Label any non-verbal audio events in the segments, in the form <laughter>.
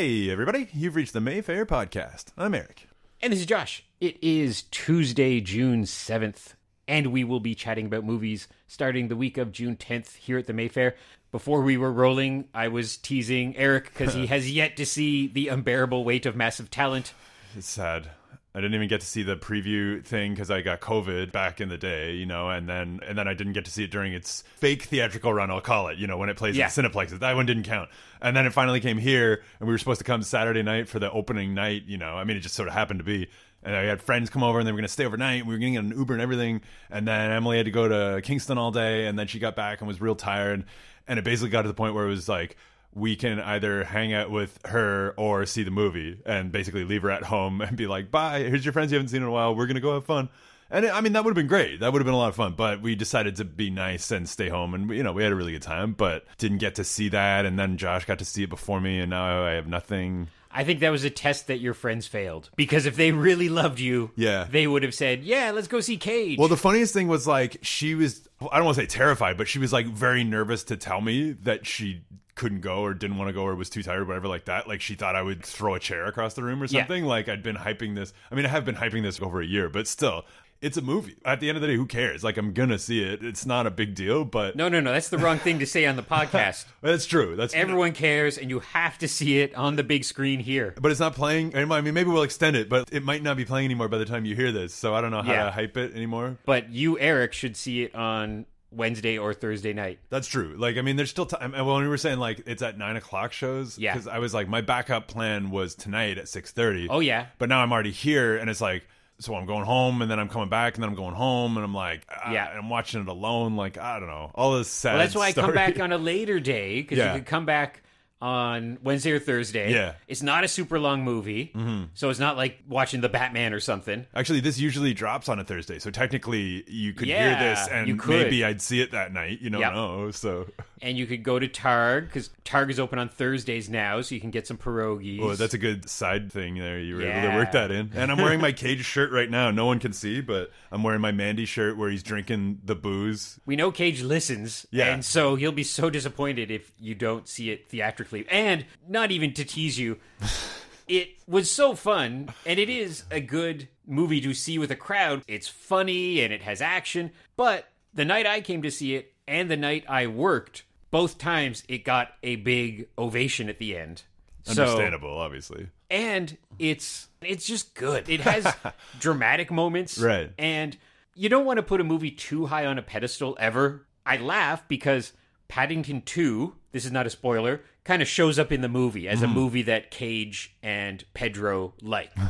Hey, everybody, you've reached the Mayfair Podcast. I'm Eric. And this is Josh. It is Tuesday, June 7th, and we will be chatting about movies starting the week of June 10th here at the Mayfair. Before we were rolling, I was teasing Eric because he <laughs> has yet to see The Unbearable Weight of Massive Talent. It's sad. I didn't even get to see the preview thing because I got COVID back in the day, you know, and then and then I didn't get to see it during its fake theatrical run. I'll call it, you know, when it plays Yeah. at Cineplexes. That one didn't count. And then it finally came here, and we were supposed to come Saturday night for the opening night. You know, I mean, it just sort of happened to be. And I had friends come over, and they were going to stay overnight. We were getting an Uber and everything. And then Emily had to go to Kingston all day, and then she got back and was real tired. And it basically got to the point where it was like we can either hang out with her or see the movie and basically leave her at home and be like, bye, here's your friends you haven't seen in a while. We're going to go have fun. And I mean, that would have been great. That would have been a lot of fun. But we decided to be nice and stay home. And, you know, we had a really good time, but didn't get to see that. And then Josh got to see it before me. And now I have nothing. I think that was a test that your friends failed because if they really loved you, Yeah. they would have said, "Yeah, let's go see Cage." Well, the funniest thing was like, she was, I don't want to say terrified, but she was like very nervous to tell me that she couldn't go or didn't want to go or was too tired or whatever like that like she thought i would throw a chair across the room or Yeah. something like i'd been hyping this i mean i have been hyping this over a year but still it's a movie at the end of the day who cares like i'm gonna see it it's not a big deal but no, no, no. That's the wrong thing to say on the <laughs> podcast. that's true that's Everyone cares, and you have to see it on the big screen here. but it's not playing i mean maybe we'll extend it but it might not be playing anymore by the time you hear this so i don't know how Yeah. to hype it anymore But you, Eric, should see it on Wednesday or Thursday night. That's true. Like, I mean, there's still time. And when we were saying like it's at nine o'clock shows, Yeah. because I was like, my backup plan was tonight at six thirty. Oh, yeah. But now I'm already here, and it's like, so I'm going home, and then I'm coming back, and then I'm going home, and I'm like, ah, Yeah. I'm watching it alone. Like, I don't know, all this sad. Well, that's why I come back on a later day because Yeah. you could come back on Wednesday or Thursday. Yeah. It's not a super long movie, mm-hmm. so it's not like watching the Batman or something. Actually, this usually drops on a Thursday, so technically you could Yeah, hear this, and maybe I'd see it that night. You don't Yep. know, so. <laughs> And you could go to Targ because Targ is open on Thursdays now, so you can get some pierogies. Oh, that's a good side thing there. You were able to work that in. And I'm wearing my <laughs> cage shirt right now. No one can see, but I'm wearing my Mandy shirt where he's drinking the booze. we know Cage listens, Yeah. and so he'll be so disappointed if you don't see it theatrically. And not even to tease you, <laughs> it was so fun, and it is a good movie to see with a crowd. It's funny and it has action, but the night I came to see it and the night I worked, both times it got a big ovation at the end. So- Understandable, obviously. and it's it's just good. It has <laughs> dramatic moments, Right. And you don't want to put a movie too high on a pedestal ever. I laugh because Paddington Two, this is not a spoiler, kind of shows up in the movie as a mm. movie that Cage and Pedro like. <laughs>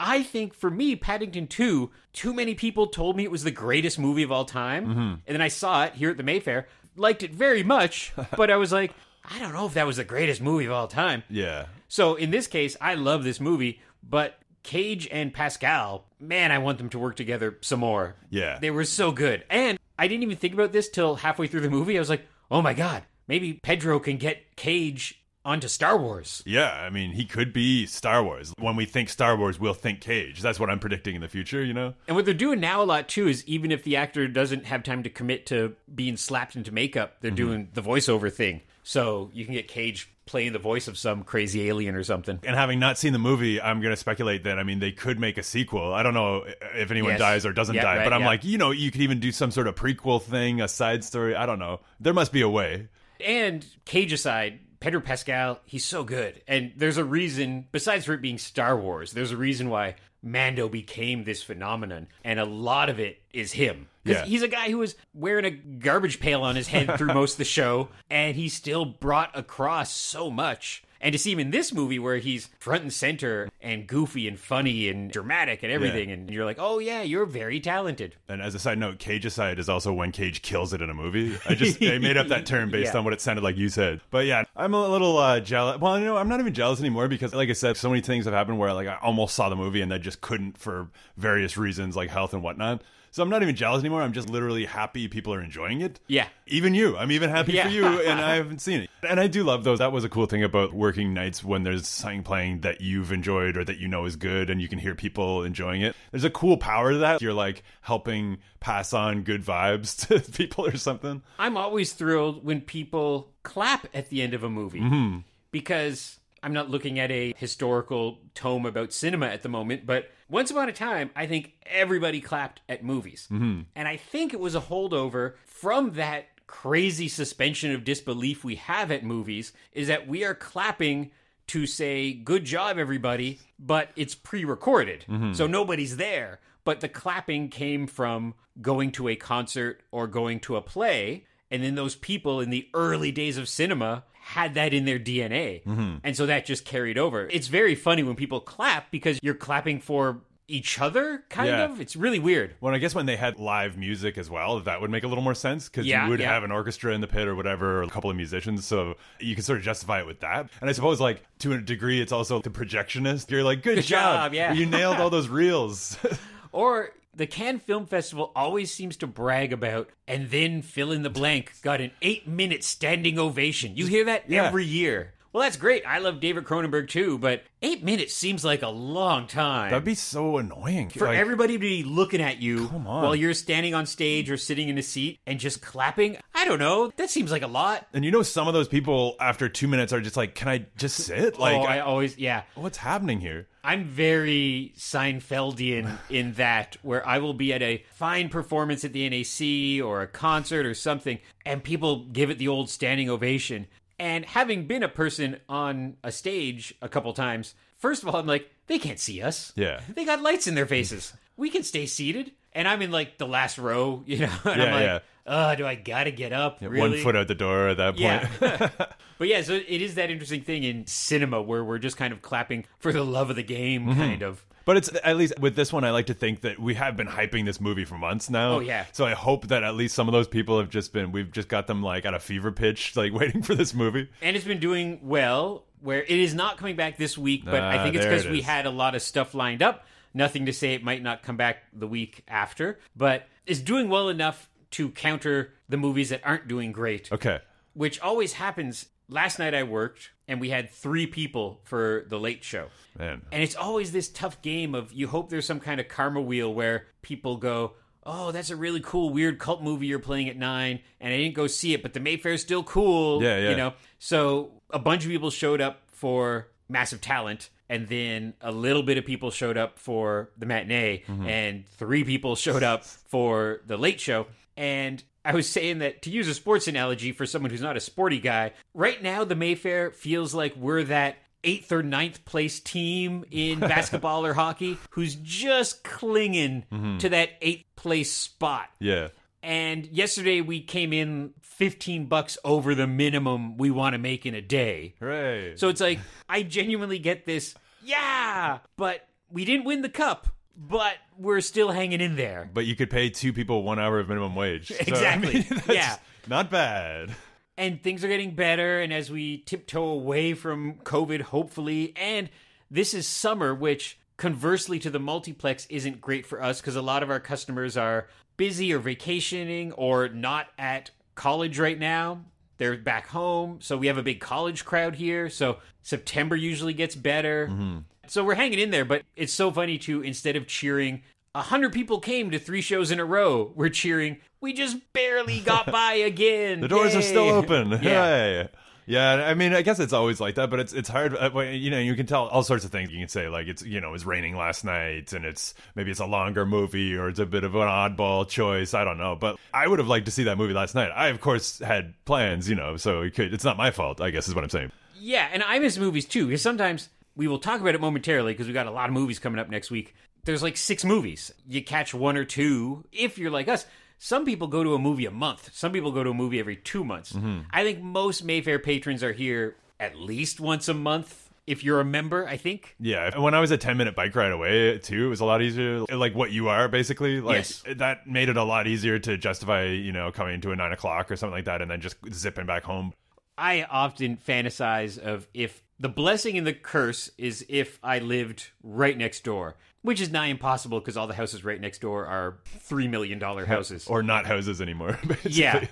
I think for me, Paddington 2, too many people told me it was the greatest movie of all time. Mm-hmm. And then I saw it here at the Mayfair, liked it very much, but I was like, I don't know if that was the greatest movie of all time. Yeah. So in this case, I love this movie, but Cage and Pascal, man, I want them to work together some more. Yeah. They were so good. And I didn't even think about this till halfway through the movie. I was like, oh my God, maybe Pedro can get Cage onto Star Wars. Yeah, I mean, he could be Star Wars. When we think Star Wars, we'll think Cage. That's what I'm predicting in the future, you know? And what they're doing now a lot too is even if the actor doesn't have time to commit to being slapped into makeup, they're mm-hmm. doing the voiceover thing. So you can get Cage playing the voice of some crazy alien or something. And having not seen the movie, I'm going to speculate that, I mean, they could make a sequel. I don't know if anyone Yes. dies or doesn't Yeah, die, right, but I'm yeah. like, you know, you could even do some sort of prequel thing, a side story. I don't know. There must be a way. And Cage aside, Pedro Pascal, he's so good. And there's a reason, besides for it being Star Wars, there's a reason why Mando became this phenomenon. And a lot of it is him. Yeah. he's a guy who was wearing a garbage pail on his head through <laughs> most of the show, and he still brought across so much. And to see him in this movie where he's front and center and goofy and funny and dramatic and everything, and you're like, oh yeah, you're very talented. And as a side note, Cage aside is also when Cage kills it in a movie. I just I made up that term <laughs> based Yeah. on what it sounded like you said. But yeah, I'm a little uh, jealous. Well, you know, I'm not even jealous anymore because, like I said, so many things have happened where like I almost saw the movie and I just couldn't for various reasons like health and whatnot. So I'm not even jealous anymore. I'm just literally happy people are enjoying it. Yeah. Even you. I'm even happy Yeah. for you, <laughs> and I haven't seen it. And I do love those. That was a cool thing about working nights when there's something playing that you've enjoyed or that you know is good, and you can hear people enjoying it. There's a cool power to that. You're like helping pass on good vibes <laughs> to people or something. I'm always thrilled when people clap at the end of a movie Mm-hmm. because I'm not looking at a historical tome about cinema at the moment, but once upon a time, I think everybody clapped at movies. Mm-hmm. And I think it was a holdover from that crazy suspension of disbelief we have at movies, is that we are clapping to say, good job, everybody, but it's pre recorded. So nobody's there. But the clapping came from going to a concert or going to a play. And then those people in the early days of cinema had that in their DNA. Mm-hmm. And so that just carried over. It's very funny when people clap because you're clapping for each other, kind Yeah. of. It's really weird. Well, I guess when they had live music as well, that would make a little more sense because Yeah, you would yeah. have an orchestra in the pit or whatever, or a couple of musicians, so you can sort of justify it with that. And I suppose, like to a degree, it's also the projectionist. You're like, good, Good job, yeah. you nailed all <laughs> those reels. <laughs> Or the Cannes Film Festival always seems to brag about, and then fill in the blank got an eight minute standing ovation. You hear that Yeah. every year. Well, that's great. I love David Cronenberg too, but eight minutes seems like a long time. That'd be so annoying for Like, everybody to be looking at you while you're standing on stage or sitting in a seat and just clapping. I don't know. That seems like a lot. And you know, some of those people after two minutes are just like, "Can I just sit?" Oh, like, oh, I always, yeah. what's happening here? I'm very Seinfeldian in that, where I will be at a fine performance at the NAC or a concert or something, and people give it the old standing ovation. And having been a person on a stage a couple times, first of all, I'm like, they can't see us. Yeah. They got lights in their faces. We can stay seated. And I'm in like the last row, <laughs> you know, and I'm Yeah, like, yeah. uh, do I gotta get up? One really? foot out the door at that point. Yeah. <laughs> <laughs> but yeah, so it is that interesting thing in cinema where we're just kind of clapping for the love of the game, Mm-hmm. kind of. But it's at least with this one, I like to think that we have been hyping this movie for months now. Oh, yeah. So I hope that at least some of those people have just been, we've just got them like at a fever pitch, like <laughs> waiting for this movie. And it's been doing well, where it is not coming back this week, but I think it's because it we had a lot of stuff lined up. Nothing to say it might not come back the week after, but it's doing well enough to counter the movies that aren't doing great. Okay. which always happens. Last night I worked and we had three people for the late show. Man. And it's always this tough game of you hope there's some kind of karma wheel where people go, Oh, that's a really cool, weird cult movie you're playing at nine, and I didn't go see it, but the Mayfair's still cool. Yeah, yeah. You know? So a bunch of people showed up for Massive Talent, and then a little bit of people showed up for the matinee, Mm-hmm. and three people <laughs> showed up for the late show. And I was saying that to use a sports analogy for someone who's not a sporty guy, right now the Mayfair feels like we're that eighth or ninth place team in <laughs> basketball or hockey who's just clinging Mm-hmm. to that eighth place spot. Yeah. And yesterday we came in 15 bucks over the minimum we want to make in a day. Hooray. So it's like, I genuinely get this, yeah, but we didn't win the cup, but we're still hanging in there. but you could pay two people one hour of minimum wage. <laughs> So, I Exactly. mean, <laughs> that's Yeah. Not bad. and things are getting better and as we tiptoe away from covid hopefully and this is summer which conversely to the multiplex isn't great for us because a lot of our customers are busy or vacationing or not at college right now they're back home so we have a big college crowd here so september usually gets better mm-hmm. so we're hanging in there but it's so funny to instead of cheering a hundred people came to three shows in a row. We're cheering. We just barely got <laughs> by again. The doors are still open. Yeah. Hooray. Yeah, I mean, I guess it's always like that, but it's it's hard. uh, You know, you can tell all sorts of things. You can say like it's you know it was raining last night, and it's maybe it's a longer movie, or it's a bit of an oddball choice. I don't know, but I would have liked to see that movie last night. I of course had plans, you know, so it could, it's not my fault. I guess is what I'm saying. Yeah, and I miss movies too because sometimes we will talk about it momentarily because we got a lot of movies coming up next week. There's like six movies. You catch one or two if you're like us. Some people go to a movie a month. Some people go to a movie every two months. Mm-hmm. I think most Mayfair patrons are here at least once a month. If you're a member, I think. Yeah, when I was a 10 minute bike ride away too, it was a lot easier. Like what you are basically, like Yes. that made it a lot easier to justify, you know, coming to a nine o'clock or something like that, and then just zipping back home. I often fantasize of if the blessing and the curse is if I lived right next door, which is nigh impossible because all the houses right next door are three million dollar houses. Or not houses anymore. <laughs> Basically. yeah,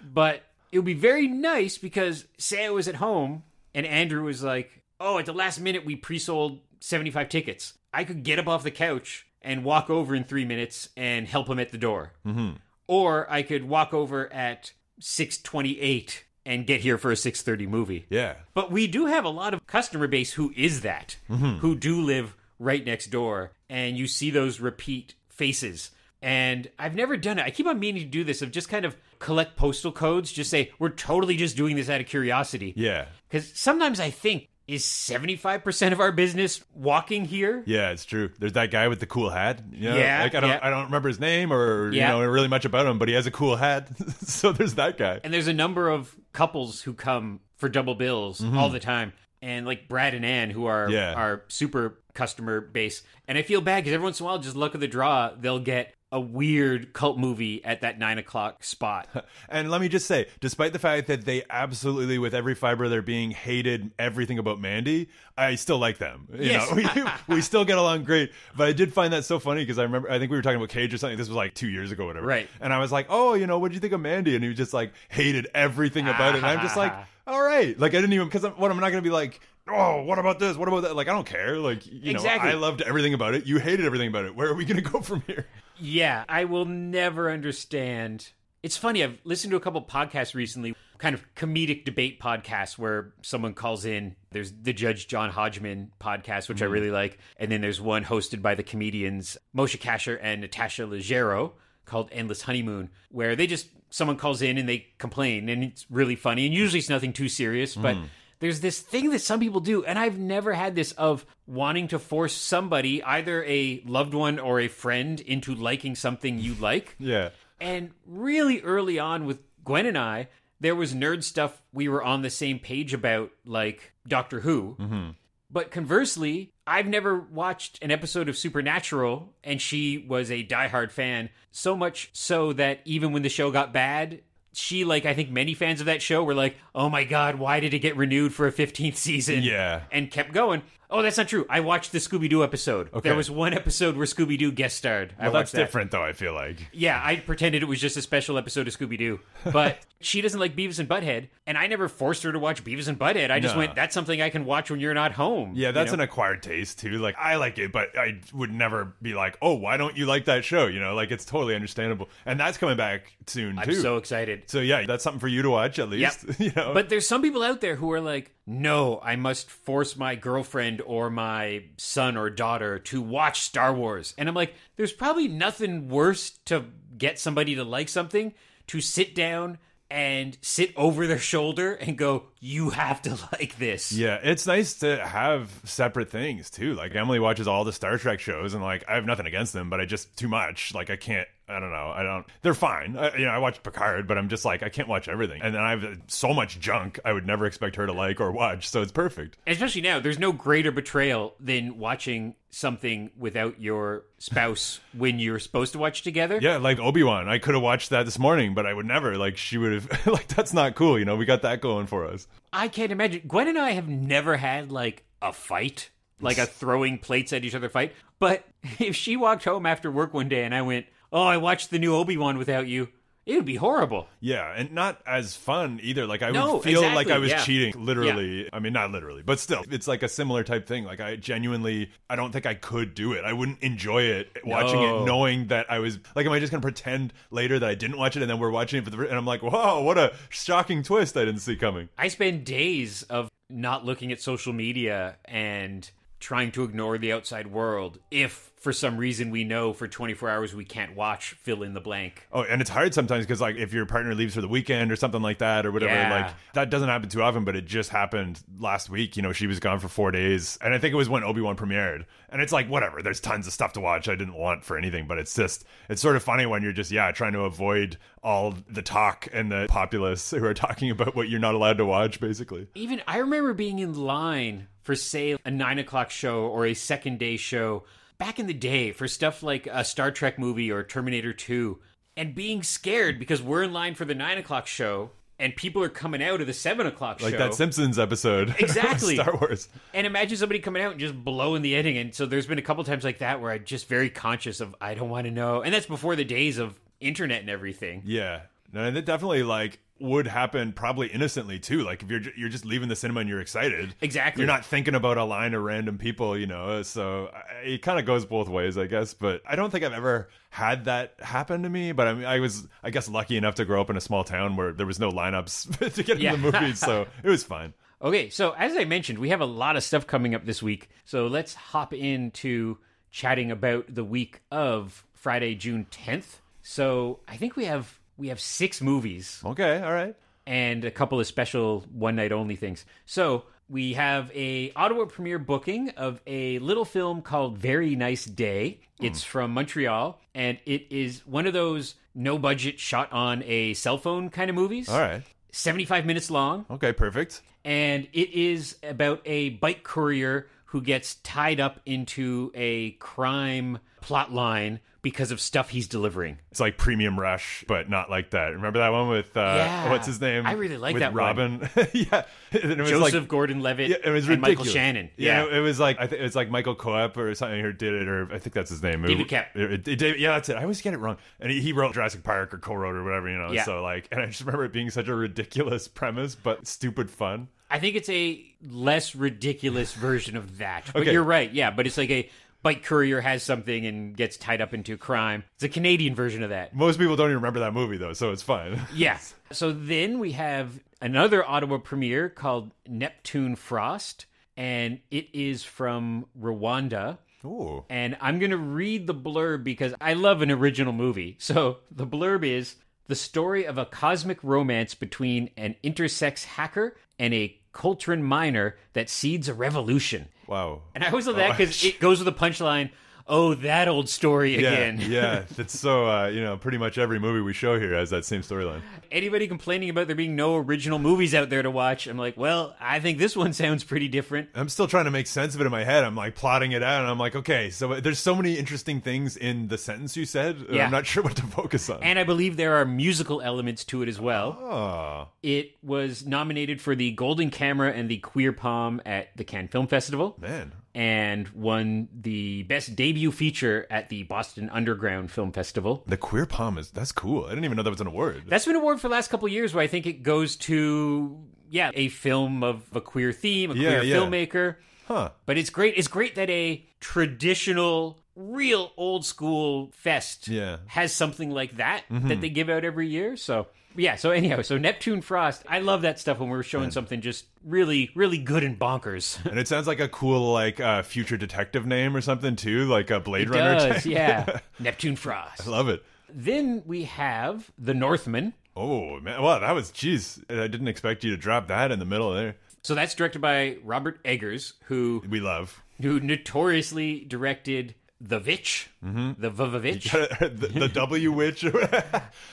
but it would be very nice because say I was at home and Andrew was like, "Oh, at the last minute we pre-sold seventy five tickets." I could get up off the couch and walk over in three minutes and help him at the door, mm-hmm. or I could walk over at six twenty eight and get here for a 6:30 movie. Yeah. But we do have a lot of customer base who is that, who do live right next door, and you see those repeat faces. And I've never done it. I keep on meaning to do this of just kind of collect postal codes, just say, we're totally just doing this out of curiosity. Yeah. Because sometimes I think, is 75% of our business walking here? Yeah, it's true. There's that guy with the cool hat. You know? Yeah, like I don't, yeah. I don't remember his name or Yeah. you know really much about him, but he has a cool hat. <laughs> so there's that guy. And there's a number of couples who come for double bills mm-hmm. all the time. And like Brad and Ann, who are Yeah. our super customer base. And I feel bad because every once in a while, just luck of the draw, they'll get a weird cult movie at that nine o'clock spot. <laughs> And let me just say, despite the fact that they absolutely, with every fiber of their being, hated everything about Mandy, I still like them. You Yes. know, <laughs> we, <laughs> we still get along great. But I did find that so funny because I remember, I think we were talking about Cage or something. This was like two years ago, whatever. Right. And I was like, oh, you know, what did you think of Mandy? And he was just like, hated everything about it. And I'm just like, all right. Like, I didn't even, because I'm, what I'm not going to be like, oh, what about this? What about that? Like, I don't care. Like, you Exactly. know, I loved everything about it. You hated everything about it. Where are we going <laughs> to go from here? yeah, I will never understand. It's funny, I've listened to a couple podcasts recently, kind of comedic debate podcasts where someone calls in. There's the Judge John Hodgman podcast, which I mm. really like. And then there's one hosted by the comedians Moshe Kasher and Natasha Leggero called Endless Honeymoon, where they just, someone calls in and they complain. And it's really funny. And usually it's nothing too serious, but mm. There's this thing that some people do, and I've never had this of wanting to force somebody, either a loved one or a friend, into liking something you like. Yeah. And really early on with Gwen and I, there was nerd stuff we were on the same page about, like Doctor Who. Mm-hmm. But conversely, I've never watched an episode of Supernatural, and she was a diehard fan. So much so that even when the show got bad, she, like I think many fans of that show, were like, "Oh my god, why did it get renewed for a 15th season?" Yeah. and kept going. Oh, that's not true. I watched the Scooby Doo episode. Okay. There was one episode where Scooby Doo guest starred. I Well, watched that's that. different, though, I feel like. Yeah, I pretended it was just a special episode of Scooby Doo. But <laughs> she doesn't like Beavis and Butthead, and I never forced her to watch Beavis and Butthead. I just No. went, that's something I can watch when you're not home. Yeah, that's an acquired taste too. Like I like it, but I would never be like, "Oh, why don't you like that show?" You know, like it's totally understandable. And that's coming back soon I'm too. so excited. So yeah, that's something for you to watch at least. <laughs> you know, But there's some people out there who are like, no, I must force my girlfriend or my son or daughter to watch Star Wars. And I'm like, there's probably nothing worse to get somebody to like something to sit down and sit over their shoulder and go, you have to like this. yeah, it's nice to have separate things too. Like Emily watches all the Star Trek shows, and like I have nothing against them, but I just too much. Like I can't. I don't know. I don't. They're fine. I, you know, I watched Picard, but I'm just like I can't watch everything. And then I have so much junk I would never expect her to like or watch. So it's perfect. especially now there's no greater betrayal than watching something without your spouse when you're supposed to watch together Yeah, like Obi Wan. I could have watched that this morning, but I would never. Like she would have. <laughs> like that's not cool. You know, we got that going for us. i can't imagine gwen and i have never had like a fight like a <laughs> throwing plates at each other fight but <laughs> if she walked home after work one day and i went oh i watched the new obi-wan without you it would be horrible Yeah, and not as fun either. Like I No, would feel like I was yeah. cheating, literally. I mean, not literally, but still, it's like a similar type thing. Like I genuinely, I don't think I could do it. I wouldn't enjoy it watching No. it, knowing that I was like, am I just gonna pretend later that I didn't watch it, and then we're watching it for the, and I'm like, whoa, what a shocking twist I didn't see coming. i spend days of not looking at social media and trying to ignore the outside world if for some reason we know for 24 hours we can't watch fill in the blank Oh, and it's hard sometimes because like if your partner leaves for the weekend or something like that or whatever, Yeah. like that doesn't happen too often. But it just happened last week. You know, she was gone for four days, and I think it was when Obi Wan premiered. And it's like whatever. There's tons of stuff to watch. I didn't want for anything, but it's just it's sort of funny when you're just yeah trying to avoid all the talk and the populace who are talking about what you're not allowed to watch, basically. Even I remember being in line for, say, a nine o'clock show or a second day show back in the day for stuff like a Star Trek movie or Terminator 2, and being scared because we're in line for the nine o'clock show and people are coming out of the seven o'clock show. Like that Simpsons episode, <laughs> Exactly. Star Wars. and imagine somebody coming out and just blowing the ending. And so there's been a couple times like that where I'm just very conscious of, I don't want to know. And that's before the days of internet and everything. Yeah. No, and it definitely like would happen probably innocently too. Like if you're you're just leaving the cinema and you're excited, Exactly. You're not thinking about a line of random people, you know. So it kind of goes both ways, I guess. But I don't think I've ever had that happen to me. But I mean, I was, I guess, lucky enough to grow up in a small town where there was no lineups <laughs> to get Yeah. in the movies, so <laughs> it was fine. Okay, so as I mentioned, we have a lot of stuff coming up this week. So let's hop into chatting about the week of Friday, June 10th. So I think we have we have six movies Okay, all right. and a couple of special one night only things. So we have a Ottawa premiere booking of a little film called Very Nice Day. It's hmm. from Montreal and it is one of those no budget shot on a cell phone kind of movies. All right. 75 minutes long Okay, perfect. and it is about a bike courier who gets tied up into a crime plot line because of stuff he's delivering. It's like Premium Rush, but not like that. Remember that one with uh, Yeah. what's his name? I really like with that. Robin. <laughs> yeah, And it was Joseph like Gordon-Levitt Yeah, it was and ridiculous. Michael Shannon. Yeah, Yeah. it was like I think it was like Michael Koepp or something who did it, or I think that's his name. David It- Koepp. it- it- David- yeah, that's it. I always get it wrong. And he, he wrote Jurassic Park or co-wrote or whatever, you know. Yeah. So like, and I just remember it being such a ridiculous <laughs> premise, but stupid fun. I think it's a less ridiculous version of that. But Okay. you're right. Yeah, but it's like a bike courier has something and gets tied up into crime. It's a Canadian version of that. Most people don't even remember that movie though, so it's fine. <laughs> Yeah. So then we have another Ottawa premiere called Neptune Frost, and it is from Rwanda. Ooh. And I'm going to read the blurb because I love an original movie. <laughs> So the blurb is the story of a cosmic romance between an intersex hacker and a coltan miner that seeds a revolution. Wow. And I always love that oh, <laughs> because it goes with the punchline, oh, that old story Yeah, again. yeah. <laughs> That's so uh, you know, pretty much every movie we show here has that same storyline. Anybody complaining about there being no original movies out there to watch, I'm like, well, I think this one <laughs> sounds pretty different. I'm still trying to make sense of it in my head. I'm like plotting it out, and I'm like, okay, so uh, there's so many interesting things in the sentence you said. Uh, yeah. I'm not sure <laughs> what to focus on. And I believe there are musical elements to it as well. oh, It was nominated for the Golden Camera and the Queer Palm at the Cannes Film Festival man. And won the Best Debut Feature at the Boston Underground Film Festival. The queer palm is that's cool. I didn't even know that was an award. That's been an award for the last couple of years where I think it goes to, yeah, a film of a queer theme, a Yeah, queer yeah. filmmaker. huh. But it's great. It's great that a traditional, real old school fest Yeah. has something like that mm-hmm. that they give out every year. So yeah. So anyhow, so Neptune Frost. I love that stuff when we're showing something just really, really good and bonkers. <laughs> And it sounds like a cool like uh, future detective name or something too, like a Blade It Runner. does, type. yeah. <laughs> Neptune Frost. I love it. Then we have The Northman. Oh man, well that was jeez. I didn't expect you to drop that in the middle there. So that's directed by Robert Eggers, who We love who notoriously directed The Vitch, Mm-hmm. The Vavavitch, <laughs> the, the W witch.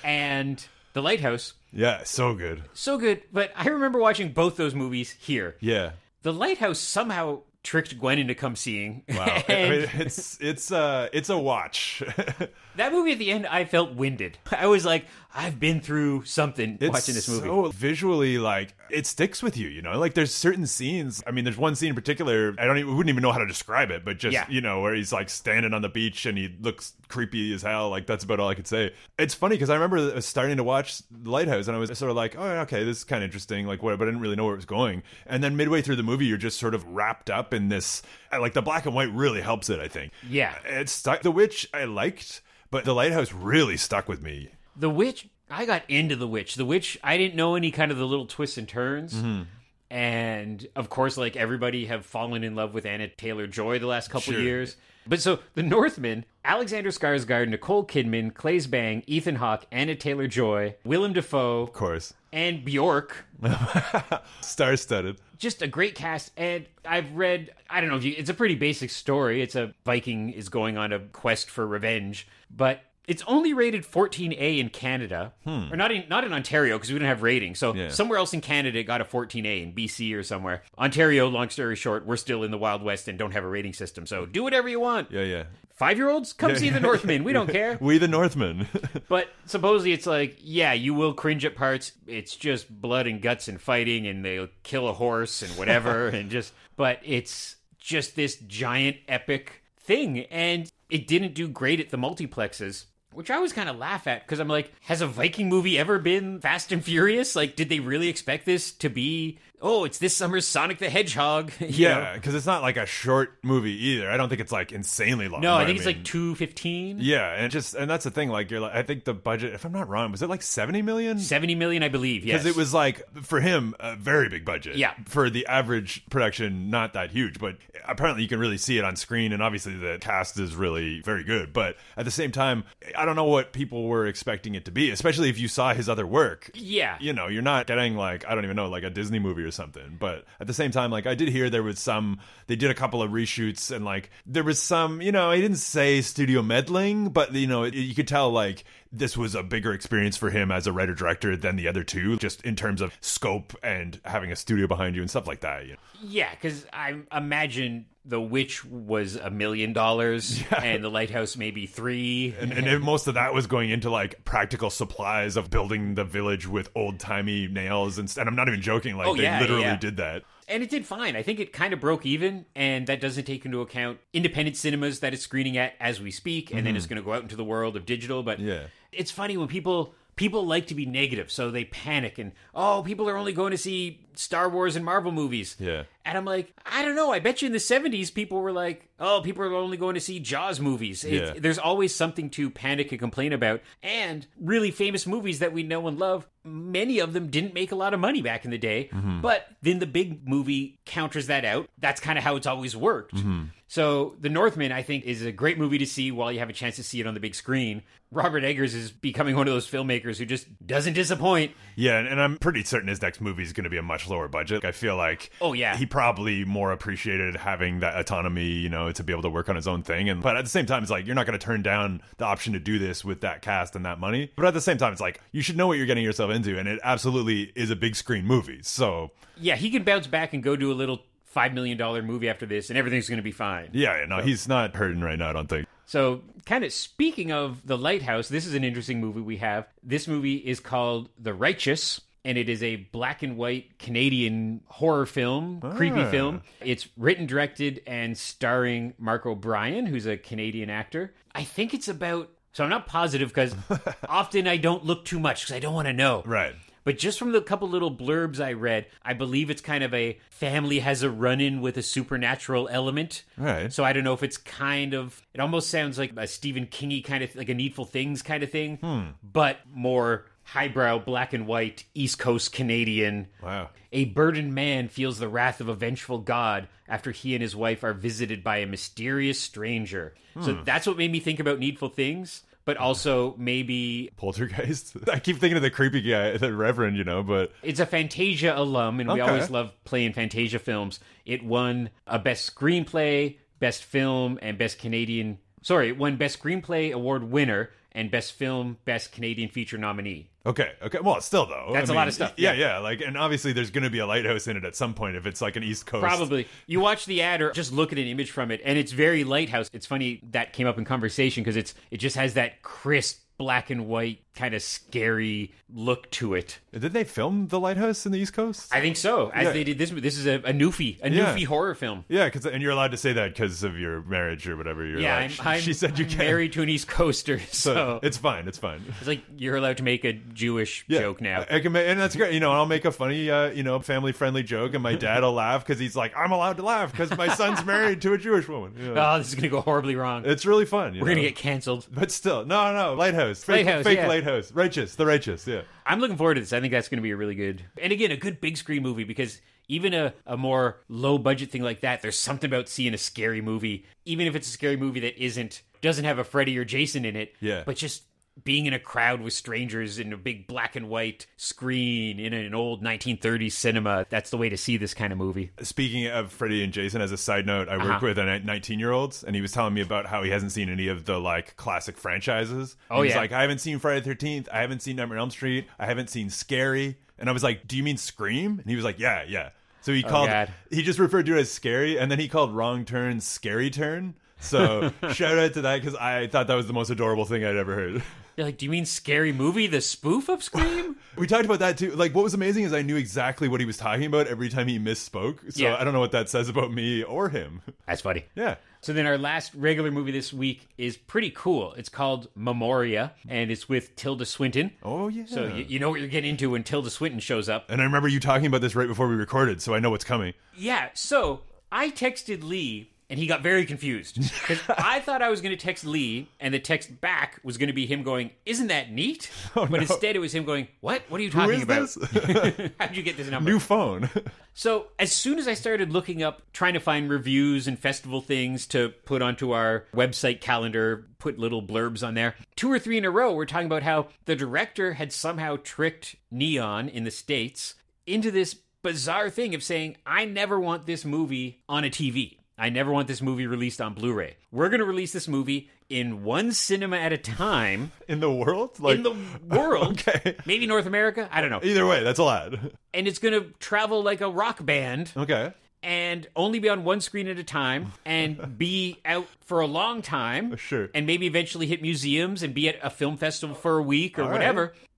and The Lighthouse. yeah, so good. So good, but I remember watching both those movies here. Yeah. The Lighthouse somehow tricked Gwen into come seeing. Wow. <laughs> And it's it's uh it's a watch. <laughs> that movie at the end, I felt winded. <laughs> I was like, I've been through something It's watching this movie. so visually like it sticks with you, you know. Like there's certain scenes. I mean, there's one scene in particular. I don't even wouldn't even know how to describe it, but just Yeah. you know where he's like standing on the beach and he looks creepy as hell. Like that's about all I could say. It's funny because I remember starting to watch The Lighthouse and I was sort of like, oh, okay, this is kind of interesting. Like what, but I didn't really know where it was going. And then midway through the movie, you're just sort of wrapped up in this. Uh, like the black and white really helps it. I think. Yeah. It's. The Witch I liked, but The Lighthouse really stuck with me. The Witch, I got into The Witch. The Witch, I didn't know any kind of the little twists and turns. Mm-hmm. And of course, like everybody have fallen in love with Anya Taylor Joy the last couple Sure. years. But so the Northman, Alexander Skarsgård, Nicole Kidman, Claes Bang, Ethan Hawke, Anya Taylor Joy, Willem Dafoe, Of course, and Bjork. <laughs> star-studded. Just a great cast. And I've read, I don't know if you, it's a pretty basic story. It's a Viking is going on a quest for revenge, but it's only rated 14A in Canada, or not in not in Ontario because we don't have ratings. So Hmm. Yeah. somewhere else in Canada it got a 14A in BC or somewhere. Ontario, long story short, we're still in the Wild West and don't have a rating system. So do whatever you want. Yeah, yeah. Five year olds, come see the Northmen. We don't <laughs> care. We the Northmen. <laughs> But supposedly it's like, yeah, you will cringe at parts. It's just blood and guts and fighting, and they'll kill a horse and whatever, <laughs> and just. But it's just this giant epic thing, and it didn't do great at the multiplexes. Which I always kind of laugh at because I'm like, has a Viking movie ever been Fast and Furious? Like, did they really expect this to be? Oh, it's this summer's Sonic the Hedgehog. <laughs> Yeah, because it's not like a short movie either. I don't think it's like insanely long. No, I think it's mean- like two fifteen. Yeah, and just and that's the thing. Like, you're like, I think the budget, if I'm not wrong, was it like seventy million? 70 million, I believe. Yes. Because it was like for him a very big budget. Yeah. For the average production, not that huge, but apparently you can really see it on screen, and obviously the cast is really very good. But at the same time, I don't know what people were expecting it to be, especially if you saw his other work. Yeah. You know, you're not getting like I don't even know like a Disney movie or something. But at the same time, like I did hear there was some they did a couple of reshoots and like there was some you know I didn't say studio meddling, but you know it, you could tell like this was a bigger experience for him as a writer director than the other two, just in terms of scope and having a studio behind you and stuff like that. You know? Yeah, because I imagine The Witch was a million dollars <laughs> and The Lighthouse maybe three. And, and most of that was going into like practical supplies of building the village with old timey nails and, st- and I'm not even joking. Like Oh, they yeah, literally yeah. did that. And it did fine. I think it kind of broke even, and that doesn't take into account independent cinemas that it's screening at as we speak, and then it's going to go out into the world of digital. But Mm-hmm. Yeah. it's funny when people people like to be negative, so they panic and oh, people are only going to see Star Wars and Marvel movies. Yeah. And I'm like, I don't know. I bet you in the 70s, people were like, oh, people are only going to see Jaws movies. Yeah. There's always something to panic and complain about. And really famous movies that we know and love, many of them didn't make a lot of money back in the day. Mm-hmm. But then the big movie counters that out. That's kind of how it's always worked. Mm-hmm. So The Northman, I think, is a great movie to see while you have a chance to see it on the big screen. Robert Eggers is becoming one of those filmmakers who just doesn't disappoint. Yeah, and, and I'm pretty certain his next movie is going to be a much lower budget. I feel like Oh, yeah. he probably more appreciated having that autonomy, you know, to be able to work on his own thing. And but at the same time, it's like you're not going to turn down the option to do this with that cast and that money. But at the same time, it's like you should know what you're getting yourself into, and it absolutely is a big screen movie. So Yeah, he can bounce back and go do a little $5 million movie after this, and everything's going to be fine. yeah, no, he's not hurting right now. I don't think. So, kind of speaking of The Lighthouse, this is an interesting movie we have. This movie is called The Righteous, and it is a black and white Canadian horror film, creepy Ah. film. It's written, directed, and starring Mark O'Brien, who's a Canadian actor. I think it's about. So I'm not positive because <laughs> often I don't look too much because I don't want to know. Right. But just from the couple little blurbs I read, I believe it's kind of a family has a run in with a supernatural element. Right. So I don't know if it's kind of, it almost sounds like a Stephen Kingy kind of, like a Needful Things kind of thing, Hmm. but more highbrow, black and white, East Coast Canadian. Wow. A burdened man feels the wrath of a vengeful god after he and his wife are visited by a mysterious stranger. So Hmm. that's what made me think about Needful Things, but also maybe Poltergeist. <laughs> I keep thinking of the creepy guy, the Reverend, you know, but It's a Fantasia alum, and we always love playing Fantasia films. It won a Best Screenplay, Best Film, and Best Canadian. Sorry, it won Best Screenplay Award winner and Best Film, Best Canadian Feature nominee. Okay, okay. Well, still though, That's a a lot of stuff, Yeah, yeah. yeah. Like, and obviously, there's going to be a lighthouse in it at some point if it's like an East Coast. Probably. You watch the ad or just look at an image from it, and it's very lighthouse. It's funny that came up in conversation because it's it just has that crisp black and white kind of scary look to it. Did they film the lighthouse in the East Coast? I think so. As Yeah. they did this, this is a, a newfie, a Yeah. newfie horror film. yeah, because and you're allowed to say that because of your marriage or whatever. You're Yeah, allowed- I'm, she, I'm, she said you I'm can. married to an East Coaster, <laughs> so, so it's fine. It's fine. it's like you're allowed to make a Jewish Yeah. joke now. I, I can make, and that's great. You know, I'll make a funny, uh, you know, family friendly joke, and my dad will laugh because he's like, "I'm allowed to laugh because my son's <laughs> married to a Jewish woman." You know, oh, this is gonna go horribly wrong. it's really fun. We're gonna get canceled. But still, no, no, lighthouse, fake, Lighthouse, fake yeah. Lighthouse, righteous, the righteous, yeah. I'm looking forward to this. I think that's going to be a really good, and again, a good big screen movie because even a, a more low budget thing like that, there's something about seeing a scary movie, even if it's a scary movie that isn't doesn't have a Freddy or Jason in it, Yeah. but just being in a crowd with strangers in a big black and white screen in an old 1930s cinema. That's the way to see this kind of movie. Speaking of Freddie and Jason, as a side note, I work Uh-huh. with a 19 year old, and he was telling me about how he hasn't seen any of the like classic franchises. Oh, He's yeah. like, I haven't seen Friday the 13th, I haven't seen Nightmare on Elm Street, I haven't seen Scary, and I was like, Do you mean Scream? And he was like, Yeah, yeah. So he called oh, he just referred to it as Scary, and then he called Wrong Turn Scary Turn. So <laughs> shout out to that because I thought that was the most adorable thing I'd ever heard. They're like, "Do you mean Scary Movie, the spoof of Scream?" <laughs> We talked about that too. Like, what was amazing is I knew exactly what he was talking about every time he misspoke. So Yeah. I don't know what that says about me or him. That's funny. Yeah. So then our last regular movie this week is pretty cool. It's called Memoria, and it's with Tilda Swinton. Oh yeah. So you, you know what you're getting into when Tilda Swinton shows up. and I remember you talking about this right before we recorded, so I know what's coming. Yeah, so I texted Lee and he got very confused <laughs> because I thought I was going to text Lee and the text back was going to be him going, "Isn't that neat?" Oh, but instead it was him going, "What? What are you Oh, talking about? <laughs> How did you get this number?" New phone. <laughs> So as soon as I started looking up, trying to find reviews and festival things to put onto our website calendar, put little blurbs on there, two or three in a row, we're talking about how the director had somehow tricked Neon in the States into this bizarre thing of saying, I never want this movie on a TV. I never want this movie released on Blu ray. We're going to release this movie in one cinema at a time <laughs> in the world? Like in the world. <laughs> Okay. Maybe North America. I don't know. Either way, that's a lot. <laughs> And it's going to travel like a rock band Okay. and only be on one screen at a time and be out for a long time. Sure. And maybe eventually hit museums and be at a film festival for a week or All right.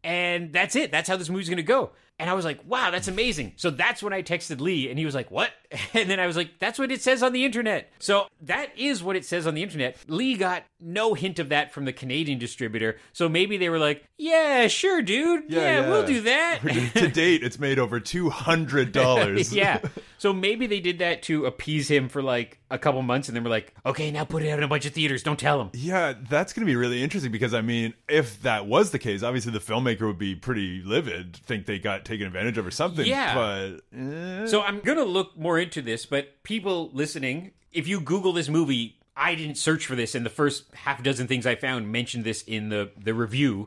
And that's it. That's how this movie's to go. And I was like, wow, that's amazing. So that's when I texted Lee and he was like, what? <laughs> And then I was like, that's what it says on the internet. So that is what it says on the internet. Lee got no hint of that from the Canadian distributor. So maybe they were like, yeah, sure, dude. Yeah, Yeah, yeah. we'll do that. <laughs> to date, it's made over <laughs> two hundred dollars. yeah. So maybe they did that to appease him for like a couple months, and then we're like, okay, now put it out in a bunch of theaters. Don't tell them. Yeah, that's going to be really interesting because I mean, if that was the case, obviously the filmmaker would be pretty livid, think they got taken advantage of or something. Yeah. but eh, So I'm gonna look more into this, but people listening, if you Google this movie. I didn't search for this, and the first half dozen things I found mentioned this in the the review.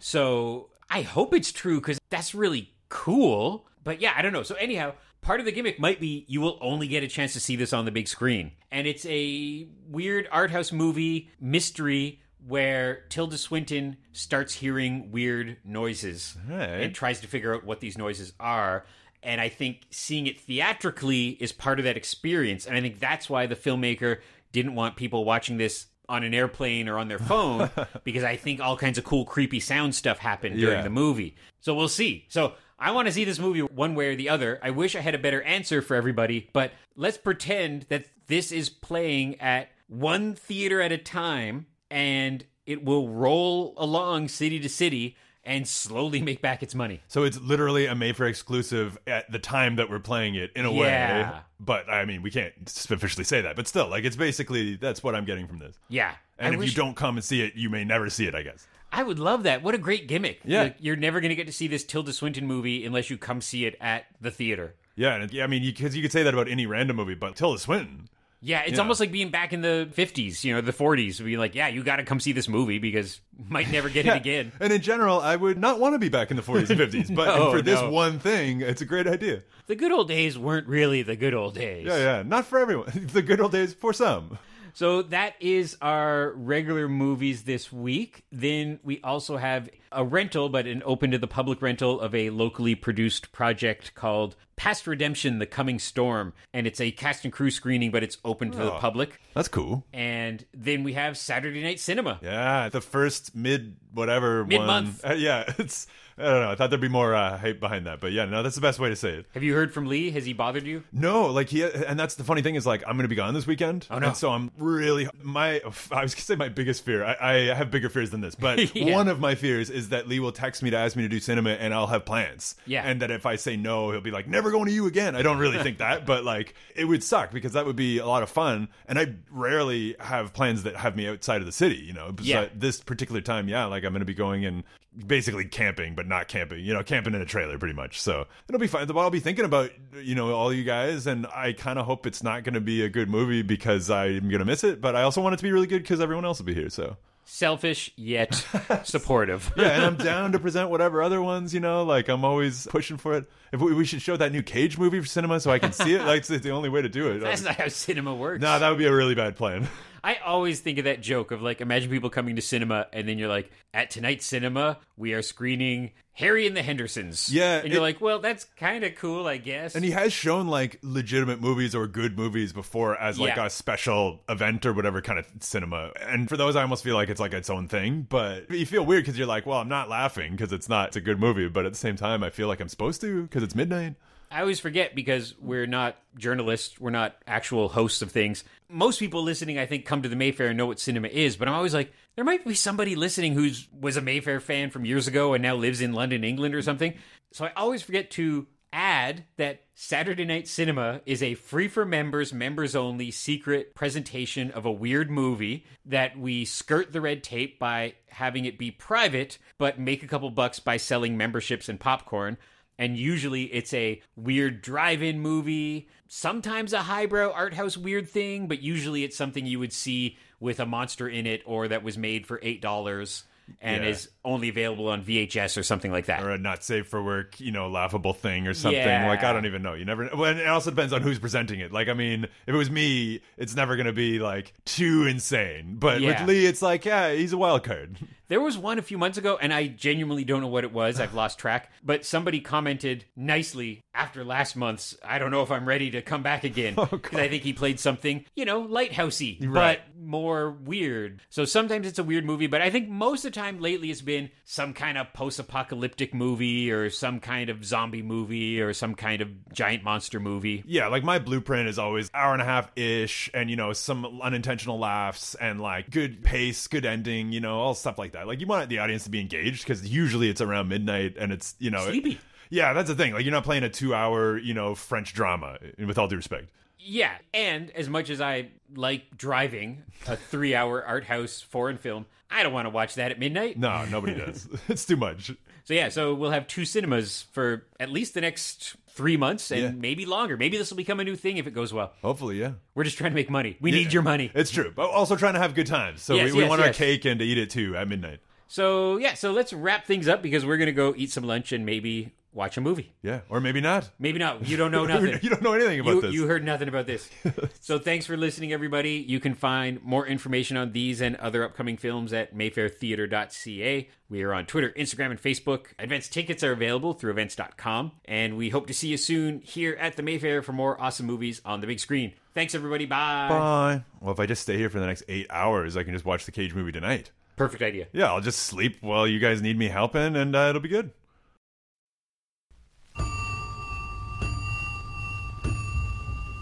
So I hope it's true because that's really cool. But yeah, I don't know. So anyhow, part of the gimmick might be you will only get a chance to see this on the big screen, and it's a weird art house movie mystery where Tilda Swinton starts hearing weird noises Right. and tries to figure out what these noises are. And I think seeing it theatrically is part of that experience. And I think that's why the filmmaker didn't want people watching this on an airplane or on their phone <laughs> because I think all kinds of cool, creepy sound stuff happened during Yeah. the movie. So we'll see. So I want to see this movie one way or the other. I wish I had a better answer for everybody, but let's pretend that this is playing at one theater at a time and it will roll along city to city and slowly make back its money. so it's literally a made for exclusive at the time that we're playing it in a way. Yeah. But I mean, we can't officially say that, but still, like it's basically that's what I'm getting from this. Yeah. And I if wish- you don't come and see it, you may never see it. I guess. I would love that. What a great gimmick. Yeah. Like, you're never going to get to see this Tilda Swinton movie unless you come see it at the theater. Yeah, and yeah, I mean, because you, could say that about any random movie, but Tilda Swinton. Yeah, it's Yeah. almost like being back in the 50s, you know, the 40s, being like, yeah, you got to come see this movie because might never get it <laughs> again. And in general, I would not want to be back in the 40s and 50s, but <laughs> No, oh, for this no. one thing, it's a great idea. The good old days weren't really the good old days. Yeah, yeah, not for everyone. <laughs> the good old days for some. So that is our regular movies this week. Then we also have a rental, but an open to the public rental of a locally produced project called Past Redemption: The Coming Storm, and it's a cast and crew screening, but it's open to the Oh. public. That's cool. And then we have Saturday Night Cinema. Yeah, the first mid whatever Mid-month. Uh, yeah, <laughs> it's I don't know. I thought there'd be more uh, hype behind that, but yeah, no, that's the best way to say it. Have you heard from Lee? Has he bothered you? No, like he, and that's the funny thing is like I'm gonna be gone this weekend. Oh no. And so I'm really my. <laughs> I was gonna say my biggest fear. I, I have bigger fears than this, but <laughs> Yeah. one of my fears is that Lee will text me to ask me to do cinema, and I'll have plans. Yeah. And that if I say no, he'll be like, "Never going to you again." I don't really think <laughs> that, but like it would suck because that would be a lot of fun, and I rarely have plans that have me outside of the city. You know, Yeah. But this particular time, yeah, like I'm gonna be going and basically camping, but not camping. You know, camping in a trailer, pretty much. So it'll be fun. But I'll be thinking about you know all you guys, and I kind of hope it's not going to be a good movie because I'm going to miss it. But I also want it to be really good because everyone else will be here. So Selfish yet <laughs> supportive. <laughs> yeah, and I'm down to present whatever other ones. You know, like I'm always pushing for it. If we, we should show that new Cage movie for cinema so I can see it, like it's the only way to do it. <laughs> That's not how cinema works. no, that would be a really bad plan. I always think of that joke of like, imagine people coming to cinema and then you're like, at tonight's cinema, we are screening Harry and the Hendersons. Yeah, and you're it- like, well, that's kind of cool, I guess. And he has shown like legitimate movies or good movies before as like Yeah. a special event or whatever kind of cinema. And for those, I almost feel like it's like its own thing. But you feel weird because you're like, well, I'm not laughing because it's not. It's a good movie, but at the same time, I feel like I'm supposed to because it's midnight. I always forget because we're not journalists, we're not actual hosts of things. Most people listening, I think, come to the Mayfair and know what cinema is, but I'm always like, there might be somebody listening who's was a Mayfair fan from years ago and now lives in London, England or something. So I always forget to add that Saturday Night Cinema is a free for members, members only secret presentation of a weird movie that we skirt the red tape by having it be private, but make a couple bucks by selling memberships and popcorn and usually it's a weird drive-in movie sometimes a highbrow art house weird thing but usually it's something you would see with a monster in it or that was made for eight dollars and Yeah. is only available on vhs or something like that Or a not safe for work, you know, laughable thing or something. Yeah. Like I don't even know. You never. Well, and it also depends on who's presenting it. Like I mean, if it was me, it's never going to be like too insane. But Yeah. with Lee, it's like, yeah, he's a wild card. <laughs> There was one a few months ago, and I genuinely don't know what it was. I've <sighs> lost track. But somebody commented nicely after last month's. I don't know if I'm ready to come back again <laughs> oh, because I think he played something, you know, lighthousey, Right. but more weird. So sometimes it's a weird movie, but I think most of the time lately it's been some kind of post-apocalyptic movie or some kind of zombie movie or some kind of giant monster movie. Yeah, like my blueprint is always hour and a half ish, and you know some unintentional laughs and like good pace, good ending, you know, all stuff like that. Like you want the audience to be engaged because usually it's around midnight and it's you know Sleepy. yeah, that's the thing. Like you're not playing a two-hour you know French drama. With all due respect, Yeah, and as much as I like driving a three-hour art house foreign film, I don't want to watch that at midnight. no, nobody does. <laughs> it's too much. So yeah, so we'll have two cinemas for at least the next three months and Yeah. maybe longer. Maybe this will become a new thing if it goes well. Hopefully, yeah. We're just trying to make money. We need your money. It's true, but also trying to have good times. So Yes, we, we yes, want our cake and to eat it too at midnight. So yeah, so let's wrap things up because we're gonna go eat some lunch and maybe watch a movie. Yeah, or maybe not. Maybe not. You don't know <laughs> nothing. you don't know anything about you, this. you heard nothing about this. <laughs> so thanks for listening, everybody. You can find more information on these and other upcoming films at mayfairtheater.ca. We are on Twitter, Instagram, and Facebook. Advance tickets are available through events.com. And we hope to see you soon here at the Mayfair for more awesome movies on the big screen. Thanks, everybody. Bye. Bye. Well, if I just stay here for the next eight hours, I can just watch the Cage movie tonight. Perfect idea. Yeah, I'll just sleep while you guys need me helping, and uh, it'll be good.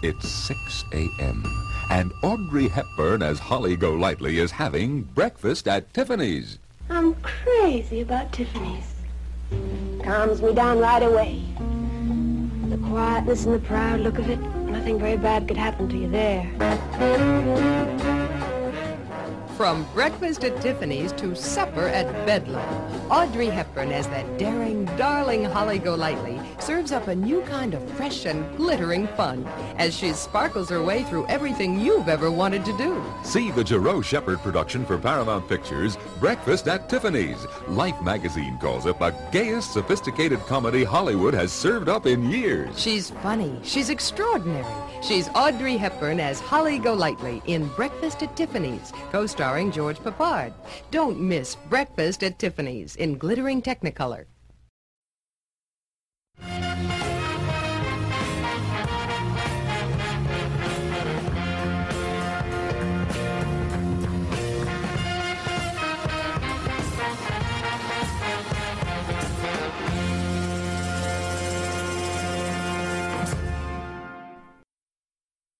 It's 6 a.m., and Audrey Hepburn as Holly Golightly is having breakfast at Tiffany's. I'm crazy about Tiffany's. Calms me down right away. The quietness and the proud look of it, nothing very bad could happen to you there. From breakfast at Tiffany's to supper at Bedlam, Audrey Hepburn as that daring, darling Holly Golightly serves up a new kind of fresh and glittering fun as she sparkles her way through everything you've ever wanted to do. See the Jurow-Shepherd production for Paramount Pictures, Breakfast at Tiffany's. Life magazine calls it the gayest, sophisticated comedy Hollywood has served up in years. She's funny. She's extraordinary. She's Audrey Hepburn as Holly Golightly in Breakfast at Tiffany's, co-starring George Peppard. Don't miss Breakfast at Tiffany's in glittering Technicolor.